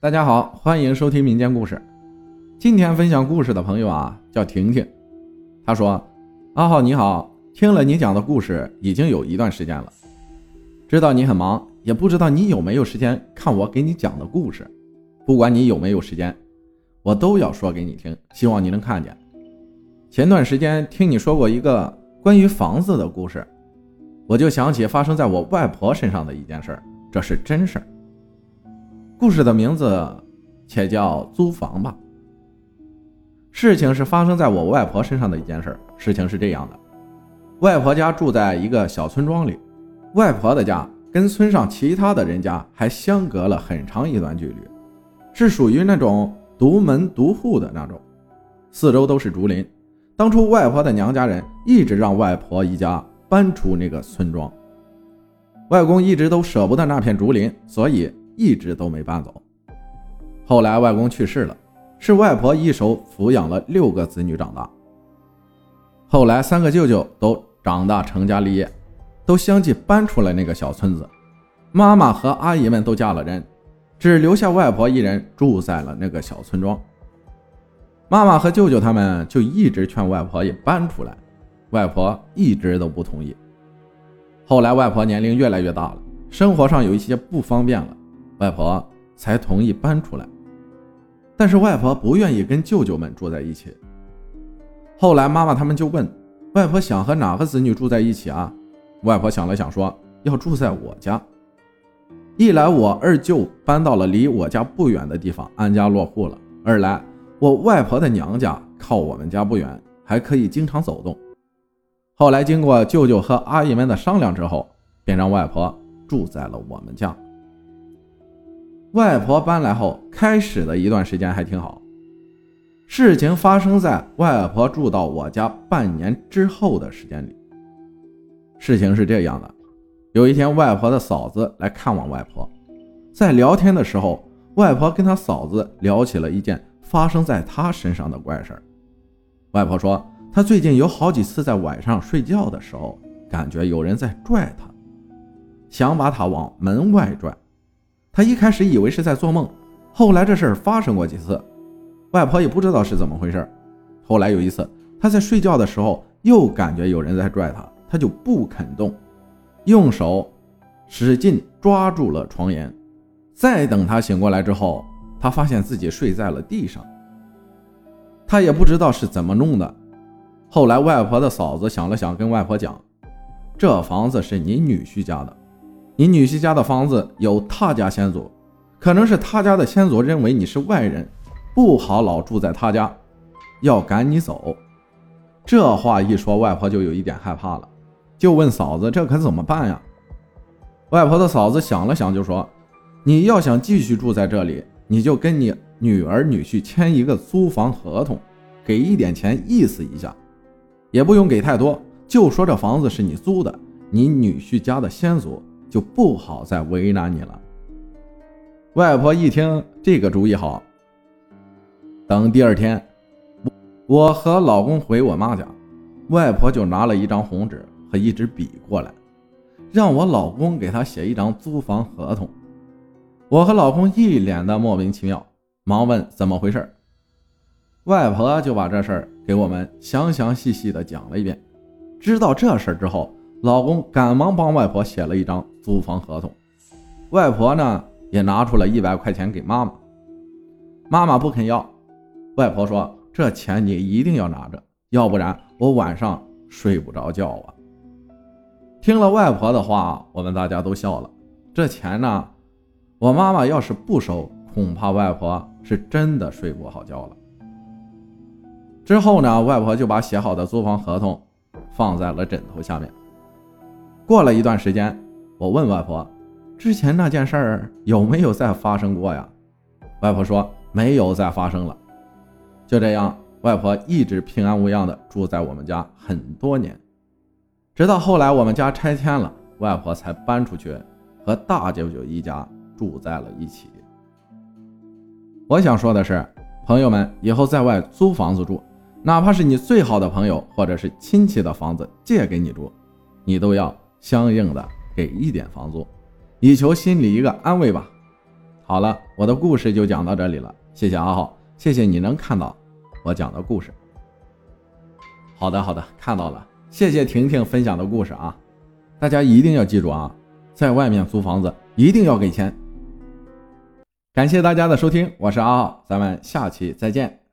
大家好，欢迎收听民间故事。今天分享故事的朋友啊，叫婷婷。她说：“阿浩你好，听了你讲的故事已经有一段时间了，知道你很忙，也不知道你有没有时间看我给你讲的故事。不管你有没有时间，我都要说给你听，希望你能看见。前段时间听你说过一个关于房子的故事，我就想起发生在我外婆身上的一件事儿，这是真事儿。”故事的名字且叫租房吧。事情是发生在我外婆身上的一件事。事情是这样的：外婆家住在一个小村庄里，外婆的家跟村上其他的人家还相隔了很长一段距离，是属于那种独门独户的那种，四周都是竹林。当初外婆的娘家人一直让外婆一家搬出那个村庄，外公一直都舍不得那片竹林，所以。一直都没搬走。后来外公去世了，是外婆一手抚养了六个子女长大。后来三个舅舅都长大成家立业，都相继搬出了那个小村子。妈妈和阿姨们都嫁了人，只留下外婆一人住在了那个小村庄。妈妈和舅舅他们就一直劝外婆也搬出来，外婆一直都不同意。后来外婆年龄越来越大了，生活上有一些不方便了。外婆才同意搬出来，但是外婆不愿意跟舅舅们住在一起。后来妈妈他们就问外婆想和哪个子女住在一起啊？外婆想了想说要住在我家。一来我二舅搬到了离我家不远的地方安家落户了，二来我外婆的娘家靠我们家不远，还可以经常走动。后来经过舅舅和阿姨们的商量之后，便让外婆住在了我们家。外婆搬来后，开始的一段时间还挺好。事情发生在外婆住到我家半年之后的时间里。事情是这样的：有一天，外婆的嫂子来看望外婆，在聊天的时候，外婆跟她嫂子聊起了一件发生在她身上的怪事儿。外婆说，她最近有好几次在晚上睡觉的时候，感觉有人在拽她，想把她往门外拽。他一开始以为是在做梦，后来这事儿发生过几次，外婆也不知道是怎么回事。后来有一次，他在睡觉的时候又感觉有人在拽他，他就不肯动，用手使劲抓住了床沿。再等他醒过来之后，他发现自己睡在了地上。他也不知道是怎么弄的。后来外婆的嫂子想了想，跟外婆讲：“这房子是你女婿家的。”你女婿家的房子有他家先祖，可能是他家的先祖认为你是外人，不好老住在他家，要赶你走。这话一说，外婆就有一点害怕了，就问嫂子：“这可怎么办呀？”外婆的嫂子想了想，就说：“你要想继续住在这里，你就跟你女儿女婿签一个租房合同，给一点钱意思一下，也不用给太多，就说这房子是你租的，你女婿家的先祖。”就不好再为难你了。外婆一听这个主意好，等第二天，我和老公回我妈家，外婆就拿了一张红纸和一支笔过来，让我老公给她写一张租房合同。我和老公一脸的莫名其妙，忙问怎么回事。外婆就把这事儿给我们详详细细的讲了一遍。知道这事儿之后。老公赶忙帮外婆写了一张租房合同，外婆呢也拿出了一百块钱给妈妈，妈妈不肯要，外婆说：“这钱你一定要拿着，要不然我晚上睡不着觉啊。”听了外婆的话，我们大家都笑了。这钱呢，我妈妈要是不收，恐怕外婆是真的睡不好觉了。之后呢，外婆就把写好的租房合同放在了枕头下面。过了一段时间，我问外婆：“之前那件事儿有没有再发生过呀？”外婆说：“没有再发生了。”就这样，外婆一直平安无恙的住在我们家很多年，直到后来我们家拆迁了，外婆才搬出去和大舅舅一家住在了一起。我想说的是，朋友们以后在外租房子住，哪怕是你最好的朋友或者是亲戚的房子借给你住，你都要。相应的给一点房租，以求心里一个安慰吧。好了，我的故事就讲到这里了，谢谢阿浩，谢谢你能看到我讲的故事。好的，好的，看到了，谢谢婷婷分享的故事啊，大家一定要记住啊，在外面租房子一定要给钱。感谢大家的收听，我是阿浩，咱们下期再见。